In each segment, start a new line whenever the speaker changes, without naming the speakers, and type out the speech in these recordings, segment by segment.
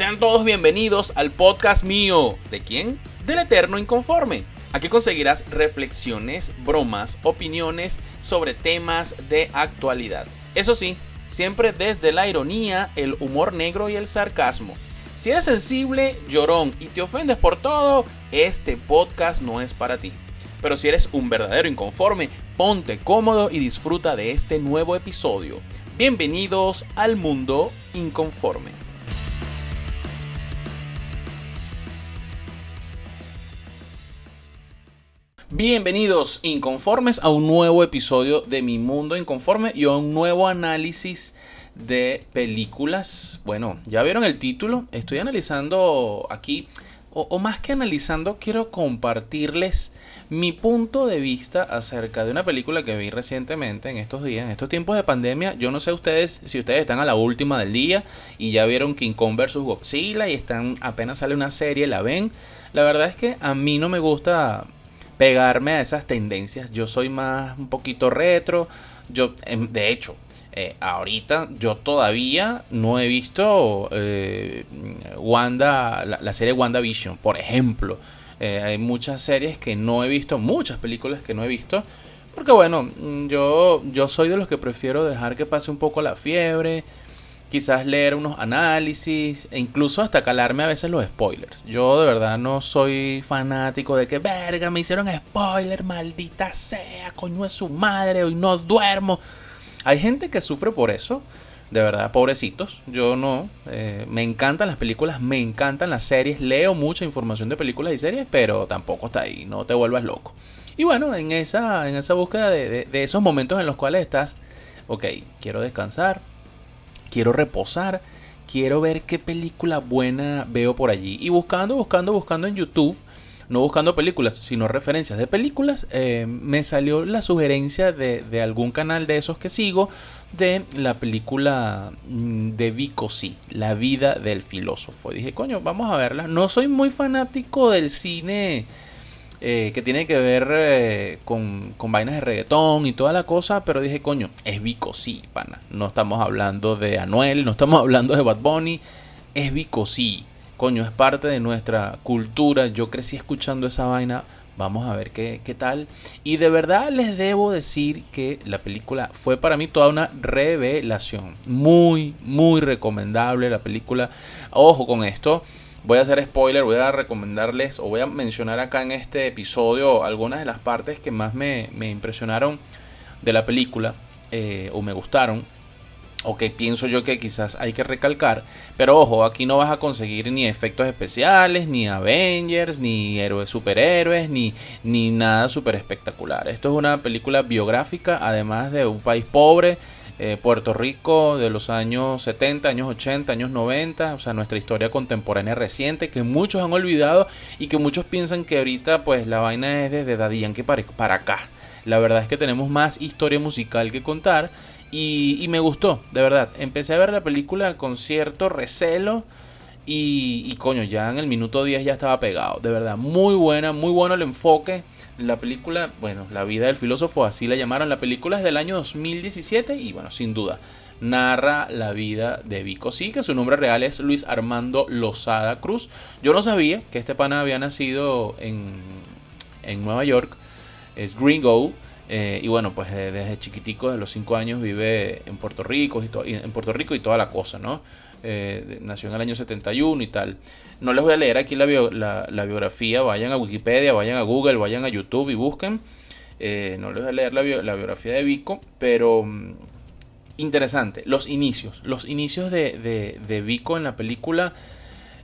Sean todos bienvenidos al podcast mío. ¿De quién? Del Eterno Inconforme. Aquí conseguirás reflexiones, bromas, opiniones sobre temas de actualidad. Eso sí, siempre desde la ironía, el humor negro y el sarcasmo. Si eres sensible, llorón y te ofendes por todo, este podcast no es para ti. Pero si eres un verdadero inconforme, ponte cómodo y disfruta de este nuevo episodio. Bienvenidos al mundo inconforme. Bienvenidos inconformes a un nuevo episodio de Mi Mundo Inconforme y a un nuevo análisis de películas. Bueno, ya vieron el título. Estoy analizando aquí, o, más que analizando, quiero compartirles mi punto de vista acerca de una película que vi recientemente en estos días, en estos tiempos de pandemia. Yo no sé ustedes si ustedes están a la última del día y ya vieron King Kong vs Godzilla y están apenas sale una serie, la ven. La verdad es que a mí no me gusta pegarme a esas tendencias. Yo soy más un poquito retro. Yo, em, de hecho, eh, ahorita yo todavía no he visto eh, Wanda, la, serie WandaVision, por ejemplo. Eh, hay muchas series que no he visto, muchas películas que no he visto. Porque bueno, yo, yo soy de los que prefiero dejar que pase un poco la fiebre quizás leer unos análisis e incluso hasta calarme a veces los spoilers. Yo de verdad no soy fanático de que, verga, me hicieron spoiler, maldita sea, coño es su madre, hoy no duermo. Hay gente que sufre por eso, de verdad, pobrecitos. Yo no, eh, me encantan las películas, me encantan las series, leo mucha información de películas y series, pero tampoco está ahí, no te vuelvas loco. Y bueno, en esa, en esa búsqueda de, de esos momentos en los cuales estás, ok, quiero descansar, quiero reposar, quiero ver qué película buena veo por allí. Y buscando, buscando, buscando en YouTube, no buscando películas, sino referencias de películas, eh, me salió la sugerencia de, algún canal de esos que sigo de la película mm, de Vico sí, La vida del filósofo. Y dije, coño, vamos a verla. No soy muy fanático del cine eh, que tiene que ver eh, con, con, vainas de reggaetón y toda la cosa, pero dije, coño, es Vico sí, pana. No estamos hablando de Anuel, no estamos hablando de Bad Bunny, es Vico sí. Coño, es parte de nuestra cultura. Yo crecí escuchando esa vaina. Vamos a ver qué, qué tal. Y de verdad les debo decir que la película fue para mí toda una revelación. Muy, muy recomendable la película. Ojo con esto voy a hacer spoiler, voy a recomendarles o voy a mencionar acá en este episodio algunas de las partes que más me, impresionaron de la película eh, o me gustaron o que pienso yo que quizás hay que recalcar. Pero ojo, aquí no vas a conseguir ni efectos especiales, ni Avengers, ni héroes superhéroes, ni, ni nada súper espectacular. Esto es una película biográfica, además de un país pobre eh, Puerto Rico de los años 70, años 80, años 90, o sea, nuestra historia contemporánea reciente que muchos han olvidado y que muchos piensan que ahorita pues la vaina es desde Daddy Yankee para, para acá. La verdad es que tenemos más historia musical que contar y, y me gustó, de verdad. Empecé a ver la película con cierto recelo. Y, y, coño, ya en el minuto 10 ya estaba pegado. De verdad, muy buena, muy bueno el enfoque. La película, bueno, La vida del filósofo, así la llamaron. La película es del año 2017 y bueno, sin duda, narra la vida de Vico. Sí, que su nombre real es Luis Armando Lozada Cruz. Yo no sabía que este pana había nacido en, en Nueva York. Es gringo. Eh, y bueno, pues desde chiquitico, desde los 5 años, vive en Puerto Rico y, en Puerto Rico y toda la cosa, ¿no? Eh, nació en el año 71 y tal. No les voy a leer aquí la, biografía, vayan a Wikipedia, vayan a Google, vayan a YouTube y busquen. Eh, no les voy a leer la, biografía de Vico, pero mm, interesante. Los inicios, los inicios de, de, Vico en la película.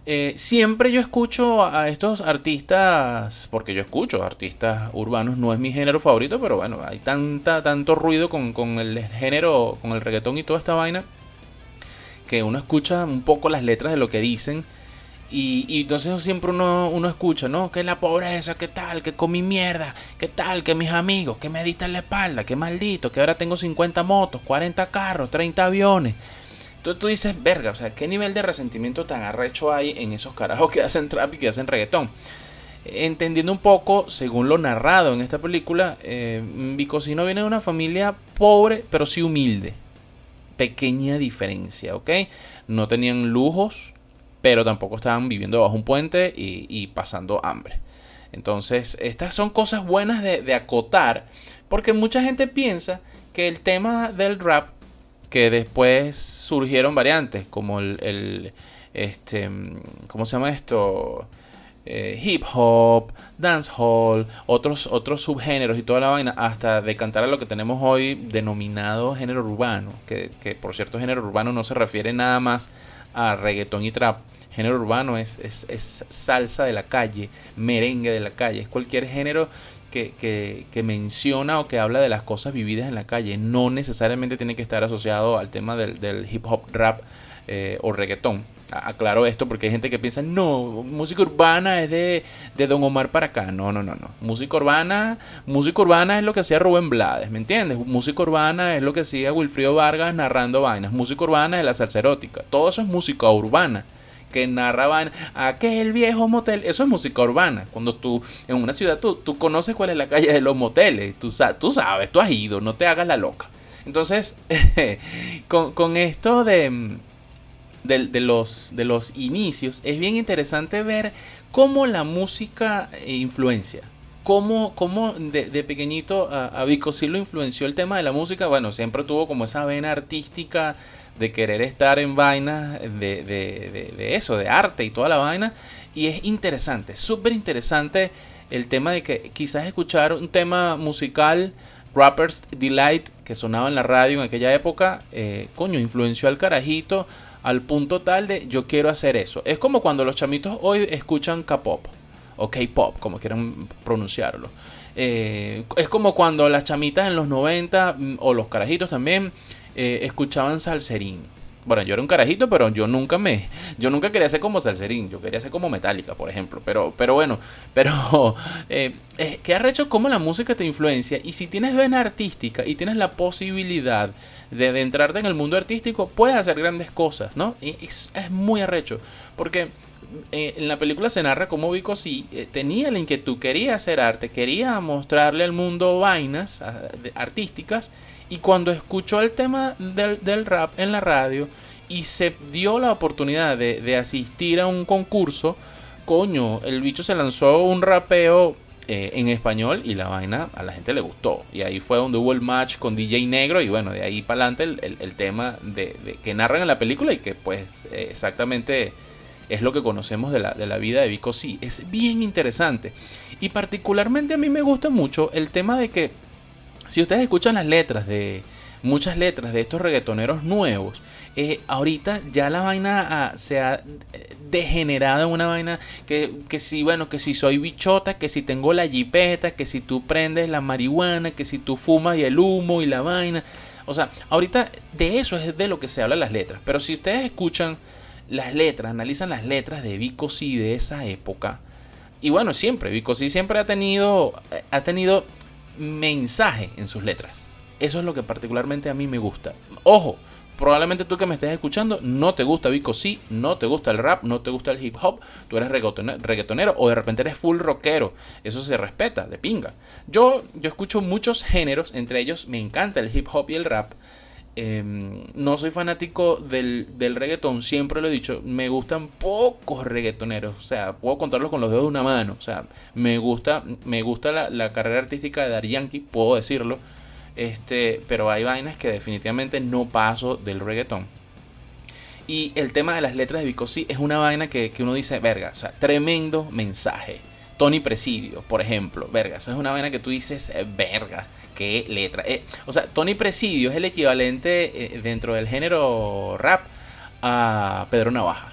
Eh, siempre yo escucho a estos artistas, porque yo escucho artistas urbanos, no es mi género favorito, pero bueno, hay tanta, tanto ruido con, con el género, con el reggaetón y toda esta vaina que uno escucha un poco las letras de lo que dicen. Y, y entonces siempre uno, uno escucha, ¿no? Que la pobreza, que tal, que comí mierda, que tal, que mis amigos, que me diste la espalda, que maldito, que ahora tengo 50 motos, 40 carros, 30 aviones. Entonces tú dices, verga, o sea, ¿qué nivel de resentimiento tan arrecho hay en esos carajos que hacen trap y que hacen reggaetón? Entendiendo un poco, según lo narrado en esta película, eh, viene de una familia pobre, pero sí humilde pequeña diferencia, ¿ok? No tenían lujos, pero tampoco estaban viviendo bajo un puente y, pasando hambre. Entonces, estas son cosas buenas de, acotar, porque mucha gente piensa que el tema del rap, que después surgieron variantes, como el, este, ¿cómo se llama esto? Eh, hip hop, dancehall, otros, otros subgéneros y toda la vaina, hasta decantar a lo que tenemos hoy denominado género urbano, que, por cierto género urbano no se refiere nada más a reggaetón y trap. Género urbano es, es, salsa de la calle, merengue de la calle, es cualquier género que, que, menciona o que habla de las cosas vividas en la calle. No necesariamente tiene que estar asociado al tema del, del hip hop, rap eh, o reggaetón aclaro esto porque hay gente que piensa, no, música urbana es de, de Don Omar para acá. No, no, no, no. Música urbana, música urbana es lo que hacía Rubén Blades, ¿me entiendes? Música urbana es lo que hacía Wilfrido Vargas narrando vainas. Música urbana es la salsa erótica. Todo eso es música urbana. Que narra vainas. Aquel viejo motel. Eso es música urbana. Cuando tú, en una ciudad, tú, tú conoces cuál es la calle de los moteles. Tú, tú sabes, tú has ido, no te hagas la loca. Entonces, con, con esto de de, los, de los inicios, es bien interesante ver cómo la música influencia. Cómo, cómo de, pequeñito a, Vico sí lo influenció el tema de la música. Bueno, siempre tuvo como esa vena artística de querer estar en vainas de, de eso, de arte y toda la vaina. Y es interesante, súper interesante el tema de que quizás escuchar un tema musical, Rappers Delight, que sonaba en la radio en aquella época, eh, coño, influenció al carajito al punto tal de yo quiero hacer eso. Es como cuando los chamitos hoy escuchan K-pop o K-pop, como quieran pronunciarlo. Eh, es como cuando las chamitas en los 90 mm, o los carajitos también eh, escuchaban salserín. Bueno, yo era un carajito, pero yo nunca me. Yo nunca quería ser como Salserín. Yo quería ser como Metallica, por ejemplo. Pero, pero bueno, pero. Eh, eh, ¿Qué arrecho cómo la música te influencia? Y si tienes vena artística y tienes la posibilidad de adentrarte en el mundo artístico, puedes hacer grandes cosas, ¿no? Y es, muy arrecho. Porque eh, en la película se narra cómo Vico sí eh, tenía la inquietud, quería hacer arte, quería mostrarle al mundo vainas artísticas y cuando escuchó el tema del, rap en la radio y se dio la oportunidad de, asistir a un concurso, coño, el bicho se lanzó un rapeo eh, en español y la vaina a la gente le gustó. Y ahí fue donde hubo el match con DJ Negro y bueno, de ahí para adelante el, tema de, que narran en la película y que pues exactamente es lo que conocemos de la, de la vida de Vico sí. Es bien interesante. Y particularmente a mí me gusta mucho el tema de que si ustedes escuchan las letras de muchas letras de estos reggaetoneros nuevos, eh, ahorita ya la vaina ah, se ha eh, degenerado en una vaina que, que si, bueno, que si soy bichota, que si tengo la jipeta, que si tú prendes la marihuana, que si tú fumas y el humo y la vaina. O sea, ahorita de eso es de lo que se habla las letras. Pero si ustedes escuchan las letras, analizan las letras de Vico C de esa época. Y bueno, siempre, Vico C siempre ha tenido, ha tenido mensaje en sus letras. Eso es lo que particularmente a mí me gusta. Ojo, probablemente tú que me estés escuchando no te gusta Vico sí, no te gusta el rap, no te gusta el hip hop, tú eres reggaetonero o de repente eres full rockero. Eso se respeta, de pinga. Yo, yo escucho muchos géneros, entre ellos me encanta el hip hop y el rap. Em, no soy fanático del, del, reggaetón, siempre lo he dicho, me gustan pocos reggaetoneros, o sea, puedo contarlos con los dedos de una mano, o sea, me gusta, me gusta la, carrera artística de Dari Yankee, puedo decirlo, este, pero hay vainas que definitivamente no paso del reggaetón. Y el tema de las letras de Vico es una vaina que, que uno dice, verga, o sea, tremendo mensaje. Tony Presidio, por ejemplo, verga, esa es una vaina que tú dices, eh, verga, qué letra. Eh, o sea, Tony Presidio es el equivalente eh, dentro del género rap a Pedro Navaja.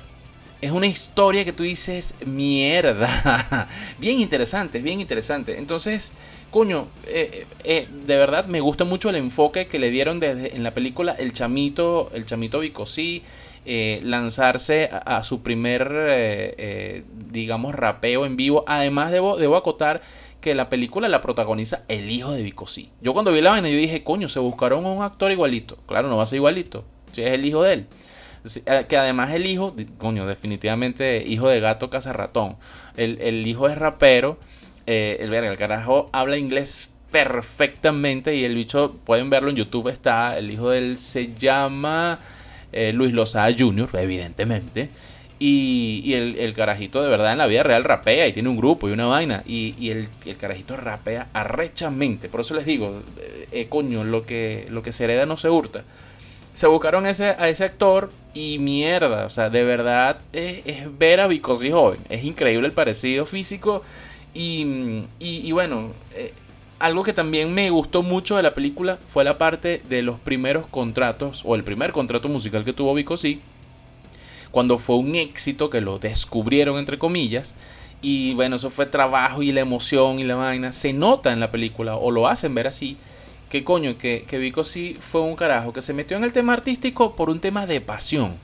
Es una historia que tú dices, mierda. bien interesante, bien interesante. Entonces, coño, de verdad me gusta mucho el enfoque que le dieron desde, en la película El Chamito, El Chamito Bicosí eh, lanzarse a, su primer, eh, eh, digamos, rapeo en vivo. Además, debo, debo acotar que la película la protagoniza el hijo de Vicosí. Yo cuando vi la vaina, yo dije, coño, se buscaron un actor igualito. Claro, no va a ser igualito. Si es el hijo de él. Que además el hijo, coño, definitivamente hijo de gato caza ratón. El, hijo es rapero. el, el carajo habla inglés perfectamente y el bicho, pueden verlo en YouTube, está, el hijo de él se llama... Eh, Luis Lozada Jr., evidentemente. Y, el, carajito de verdad en la vida real rapea y tiene un grupo y una vaina. Y, el, carajito rapea arrechamente. Por eso les digo, eh, eh, coño, lo que, lo que se hereda no se hurta. Se buscaron ese, a ese actor y mierda. O sea, de verdad es, ver a Vicosi joven. Es increíble el parecido físico. Y, y bueno, eh, algo que también me gustó mucho de la película fue la parte de los primeros contratos, o el primer contrato musical que tuvo Vicosi cuando fue un éxito que lo descubrieron entre comillas. Y bueno, eso fue trabajo y la emoción y la vaina. Se nota en la película o lo hacen ver así. Que coño, que, que Vico sí fue un carajo que se metió en el tema artístico por un tema de pasión.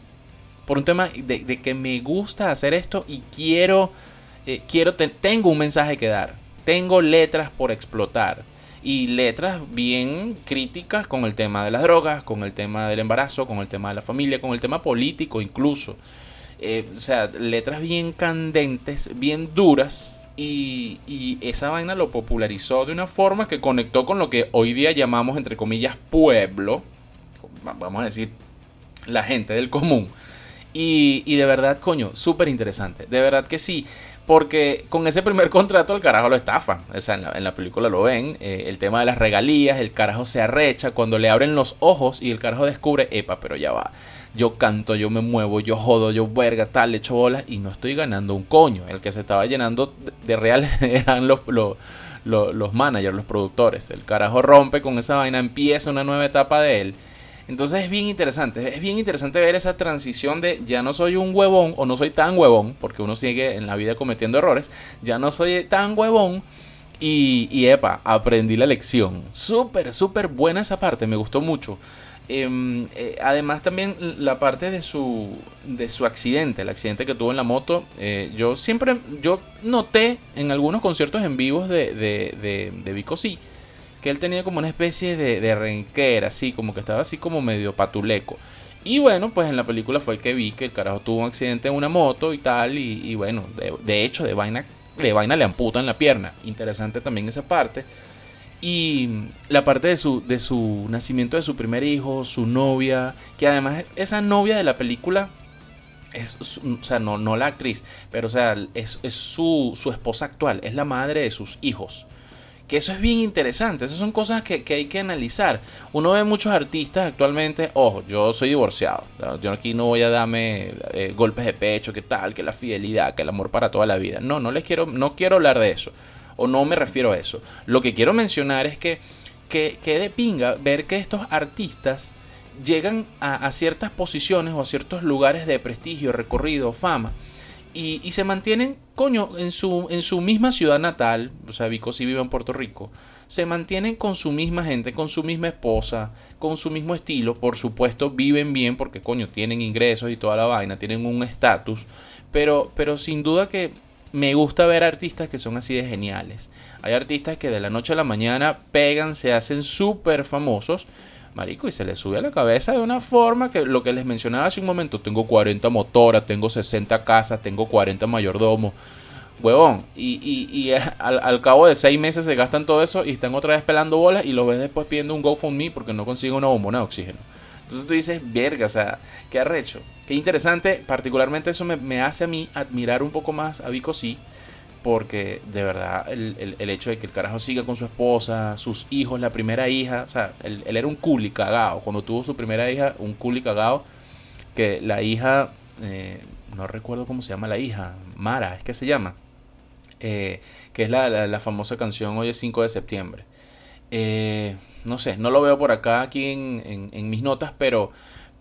Por un tema de, que me gusta hacer esto y quiero, eh, quiero tengo un mensaje que dar. Tengo letras por explotar y letras bien críticas con el tema de las drogas, con el tema del embarazo, con el tema de la familia, con el tema político incluso. Eh, o sea, letras bien candentes, bien duras. Y, y, esa vaina lo popularizó de una forma que conectó con lo que hoy día llamamos, entre comillas, pueblo. Vamos a decir, la gente del común. Y, y de verdad, coño, súper interesante. De verdad que sí. Porque con ese primer contrato el carajo lo estafa. O sea, en la, película lo ven. Eh, el tema de las regalías, el carajo se arrecha cuando le abren los ojos y el carajo descubre, epa, pero ya va. Yo canto, yo me muevo, yo jodo, yo verga, tal, le echo bolas y no estoy ganando un coño. El que se estaba llenando de real eran los, los, los managers, los productores. El carajo rompe con esa vaina, empieza una nueva etapa de él entonces es bien interesante, es bien interesante ver esa transición de ya no soy un huevón o no soy tan huevón, porque uno sigue en la vida cometiendo errores, ya no soy tan huevón y, y epa, aprendí la lección. Súper, súper buena esa parte, me gustó mucho. Em, eh, además también la parte de su, de su accidente, el accidente que tuvo en la moto, eh, yo siempre, yo noté en algunos conciertos en vivos de, de, de, de Vico sí, que él tenía como una especie de, de renquera, así, como que estaba así como medio patuleco. Y bueno, pues en la película fue que vi que el carajo tuvo un accidente en una moto y tal, y, bueno, de, hecho, de vaina, de vaina le amputan la pierna. Interesante también esa parte. Y la parte de su, de su nacimiento de su primer hijo, su novia, que además esa novia de la película es, o sea, no, no la actriz, pero o sea, es, es su, su esposa actual, es la madre de sus hijos. Que eso es bien interesante, esas son cosas que, hay que analizar. Uno ve muchos artistas actualmente, ojo, yo soy divorciado, yo aquí no voy a darme eh, golpes de pecho, que tal, que la fidelidad, que el amor para toda la vida. No, no les quiero, no quiero hablar de eso, o no me refiero a eso. Lo que quiero mencionar es que, que, que de pinga ver que estos artistas llegan a, a ciertas posiciones o a ciertos lugares de prestigio, recorrido, fama y, se mantienen, coño, en su, en su misma ciudad natal, o sea, Vico sí vive en Puerto Rico, se mantienen con su misma gente, con su misma esposa, con su mismo estilo, por supuesto viven bien porque, coño, tienen ingresos y toda la vaina, tienen un estatus, pero, pero sin duda que me gusta ver artistas que son así de geniales. Hay artistas que de la noche a la mañana pegan, se hacen súper famosos Marico, y se le sube a la cabeza de una forma que lo que les mencionaba hace un momento, tengo 40 motoras, tengo 60 casas, tengo 40 mayordomos. Huevón, y, y, al, cabo de seis meses se gastan todo eso y están otra vez pelando bolas y lo ves después pidiendo un GoFundMe porque no consiguen una bombona de oxígeno. Entonces tú dices, verga, o sea, qué arrecho. Qué interesante, particularmente eso me, me hace a mí admirar un poco más a Vico sí porque de verdad el, hecho de que el carajo siga con su esposa, sus hijos, la primera hija, o sea, él, era un culi cagado. Cuando tuvo su primera hija, un culi cagado, que la hija, eh, no recuerdo cómo se llama la hija, Mara, es que se llama, eh, que es la, famosa canción Hoy es 5 de septiembre. Eh, no sé, no lo veo por acá aquí en, en, mis notas, pero...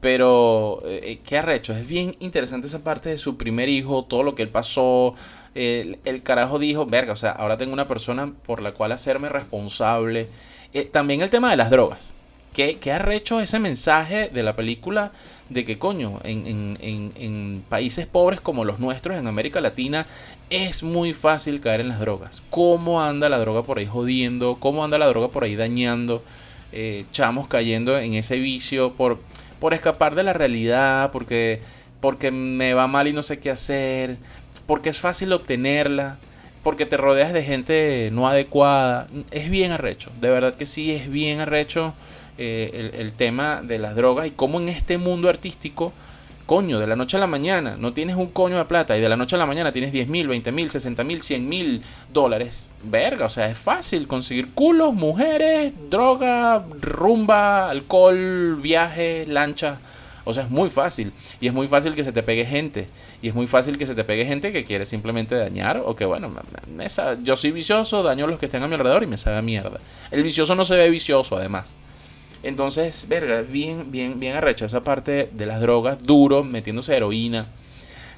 Pero, qué arrecho, es bien interesante esa parte de su primer hijo, todo lo que él pasó, el, carajo dijo, verga, o sea, ahora tengo una persona por la cual hacerme responsable. Eh, también el tema de las drogas. ¿Qué, ¿Qué, arrecho ese mensaje de la película de que, coño, en, en, en, países pobres como los nuestros, en América Latina, es muy fácil caer en las drogas? ¿Cómo anda la droga por ahí jodiendo? ¿Cómo anda la droga por ahí dañando? Eh, chamos cayendo en ese vicio por, por escapar de la realidad, porque, porque me va mal y no sé qué hacer, porque es fácil obtenerla, porque te rodeas de gente no adecuada. Es bien arrecho, de verdad que sí, es bien arrecho eh, el, tema de las drogas y cómo en este mundo artístico, coño, de la noche a la mañana no tienes un coño de plata y de la noche a la mañana tienes 10 mil, 20 mil, 60 mil, 100 mil dólares. Verga, o sea, es fácil conseguir culos, mujeres, droga, rumba, alcohol, viajes, lancha. O sea, es muy fácil. Y es muy fácil que se te pegue gente. Y es muy fácil que se te pegue gente que quiere simplemente dañar. O que, bueno, yo soy vicioso, daño a los que estén a mi alrededor y me sabe a mierda. El vicioso no se ve vicioso, además. Entonces, verga, bien, bien, bien arrecho esa parte de las drogas, duro, metiéndose heroína.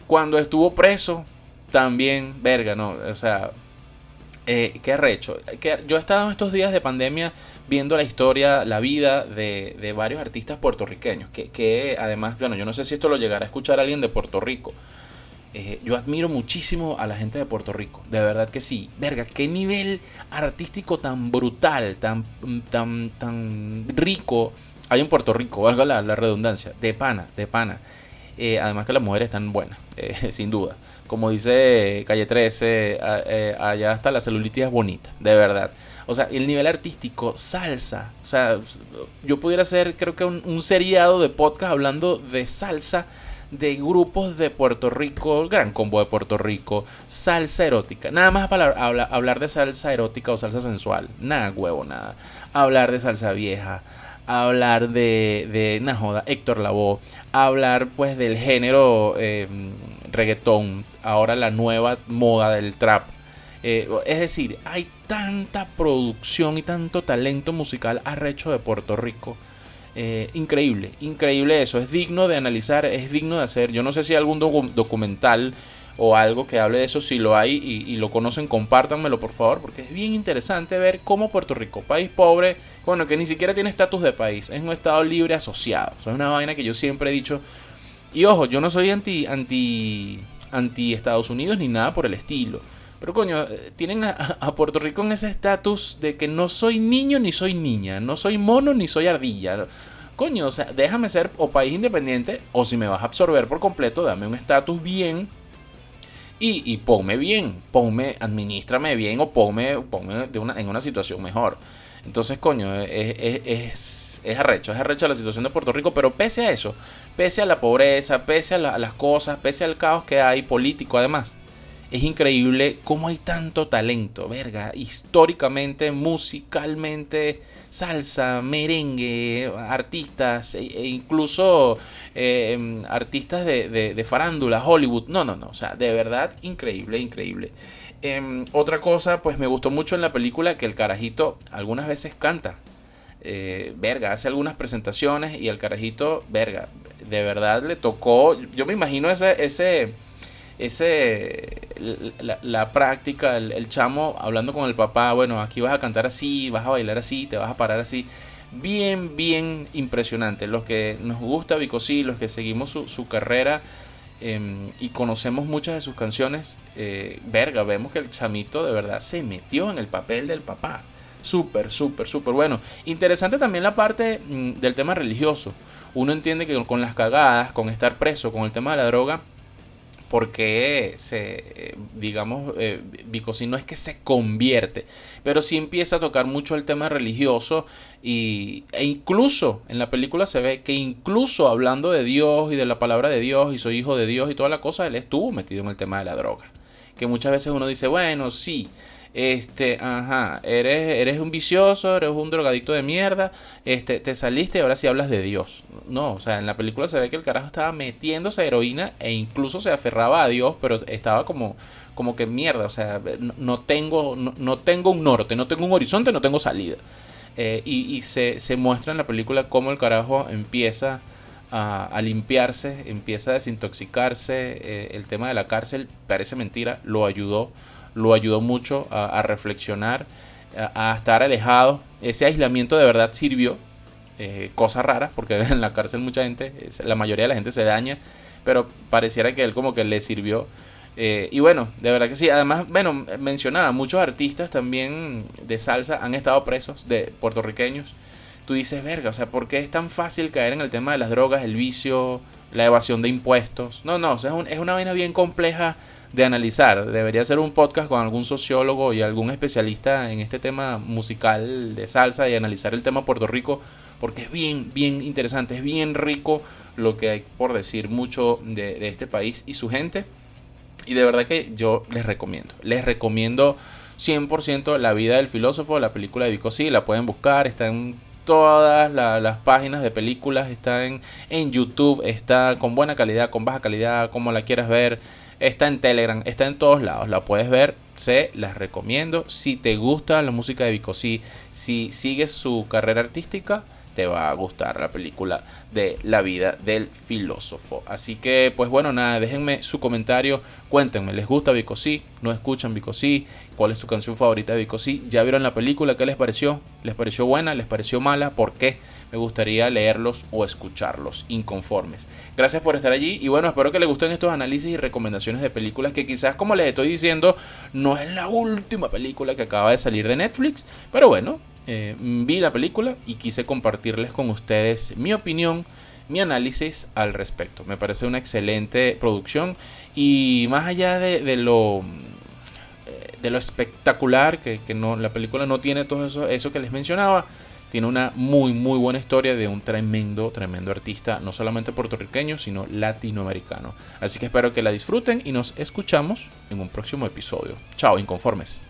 Cuando estuvo preso, también, verga, no, o sea, eh, qué arrecho. Yo he estado en estos días de pandemia viendo la historia, la vida de, varios artistas puertorriqueños, que, que, además, bueno, yo no sé si esto lo llegará a escuchar alguien de Puerto Rico. Eh, yo admiro muchísimo a la gente de Puerto Rico, de verdad que sí. Verga, qué nivel artístico tan brutal, tan, tan, tan rico hay en Puerto Rico, valga la, la redundancia, de pana, de pana. Eh, además que las mujeres están buenas, sin duda. Como dice Calle 13, allá hasta la celulitis es bonita, de verdad. O sea, el nivel artístico, salsa. O sea, yo pudiera hacer, creo que un, seriado de podcast hablando de salsa de grupos de Puerto Rico, Gran Combo de Puerto Rico, salsa erótica. Nada más para hablar, de salsa erótica o salsa sensual. Nada, huevo, nada. Hablar de salsa vieja. Hablar de, de joda, Héctor Lavoe. Hablar pues del género eh, reggaetón. Ahora la nueva moda del trap eh, es decir, hay tanta producción y tanto talento musical arrecho de Puerto Rico. Eh, increíble, increíble eso. Es digno de analizar, es digno de hacer. Yo no sé si hay algún documental o algo que hable de eso. Si lo hay y, lo conocen, compártanmelo por favor, porque es bien interesante ver cómo Puerto Rico, país pobre, bueno, que ni siquiera tiene estatus de país, es un estado libre asociado. Es una vaina que yo siempre he dicho. Y ojo, yo no soy anti, anti Estados Unidos ni nada por el estilo. Pero coño, eh, tienen a, Puerto Rico en ese estatus de que no soy niño ni soy niña, no soy mono ni soy ardilla. Coño, o sea, déjame ser o país independiente o si me vas a absorber por completo, dame un estatus bien y, y, ponme bien, ponme, administrame bien o ponme, una, en una situación mejor. Entonces, coño, es, es, es, arrecho, es arrecho la situación de Puerto Rico, pero pese a eso, pese a la pobreza, pese a las cosas, pese al caos que hay político además, es increíble cómo hay tanto talento, verga, históricamente, musicalmente, salsa, merengue, artistas, e, e incluso em, artistas de, farándula, Hollywood. No, no, no, o sea, de verdad, increíble, increíble. Em, otra cosa, pues me gustó mucho en la película que el carajito algunas veces canta. Eh, verga, hace algunas presentaciones y el carajito, verga, de verdad le tocó, yo me imagino ese, ese ese la, práctica, el, chamo hablando con el papá, bueno, aquí vas a cantar así, vas a bailar así, te vas a parar así. Bien, bien impresionante. Los que nos gusta Vico sí, los que seguimos su, carrera em, y conocemos muchas de sus canciones, eh, verga, vemos que el chamito de verdad se metió en el papel del papá. Súper, súper, súper bueno. Interesante también la parte mm, del tema religioso. Uno entiende que con las cagadas, con estar preso, con el tema de la droga, porque se, digamos, eh, no es que se convierte, pero sí empieza a tocar mucho el tema religioso y, e incluso en la película se ve que incluso hablando de Dios y de la palabra de Dios y soy hijo de Dios y toda la cosa, él estuvo metido en el tema de la droga. Que muchas veces uno dice, bueno, sí, este, ajá, eres, eres un vicioso, eres un drogadicto de mierda, este, te saliste y ahora sí hablas de Dios. No, o sea, en la película se ve que el carajo estaba metiéndose heroína e incluso se aferraba a Dios, pero estaba como, como que mierda, o sea, no, tengo, no, tengo un norte, no tengo un horizonte, no tengo salida. Eh, y, se, se, muestra en la película cómo el carajo empieza a, limpiarse, empieza a desintoxicarse, eh, el tema de la cárcel parece mentira, lo ayudó lo ayudó mucho a, reflexionar, a, estar alejado. Ese aislamiento de verdad sirvió. Eh, cosa rara, porque en la cárcel mucha gente, la mayoría de la gente se daña, pero pareciera que él como que le sirvió. Eh, y bueno, de verdad que sí. Además, bueno, mencionaba, muchos artistas también de salsa han estado presos, de puertorriqueños. Tú dices, verga, o sea, ¿por qué es tan fácil caer en el tema de las drogas, el vicio, la evasión de impuestos? No, no, es, es una vaina bien compleja de analizar. Debería ser un podcast con algún sociólogo y algún especialista en este tema musical de salsa y analizar el tema Puerto Rico porque es bien, bien interesante, es bien rico lo que hay por decir mucho de, este país y su gente. Y de verdad que yo les recomiendo, les recomiendo 100% La vida del filósofo, la película de Vico la pueden buscar, está en todas las páginas de películas, está en, en YouTube, está con buena calidad, con baja calidad, como la quieras ver Está en Telegram, está en todos lados. La puedes ver, se las recomiendo. Si te gusta la música de Vico, si, si sigues su carrera artística, te va a gustar la película de la vida del filósofo. Así que, pues bueno, nada, déjenme su comentario. Cuéntenme, ¿les gusta Vico ¿No escuchan Vico ¿Cuál es tu canción favorita de Vico ¿Ya vieron la película? ¿Qué les pareció? ¿Les pareció buena? ¿Les pareció mala? ¿Por qué? Me gustaría leerlos o escucharlos inconformes. Gracias por estar allí y bueno, espero que les gusten estos análisis y recomendaciones de películas que quizás como les estoy diciendo no es la última película que acaba de salir de Netflix, pero bueno, eh, vi la película y quise compartirles con ustedes mi opinión mi análisis al respecto. Me parece una excelente producción y más allá de, lo eh, de lo espectacular que, no, la película no tiene todo eso, eso que les mencionaba, tiene una muy muy buena historia de un tremendo, tremendo artista, no solamente puertorriqueño, sino latinoamericano. Así que espero que la disfruten y nos escuchamos en un próximo episodio. Chao, inconformes.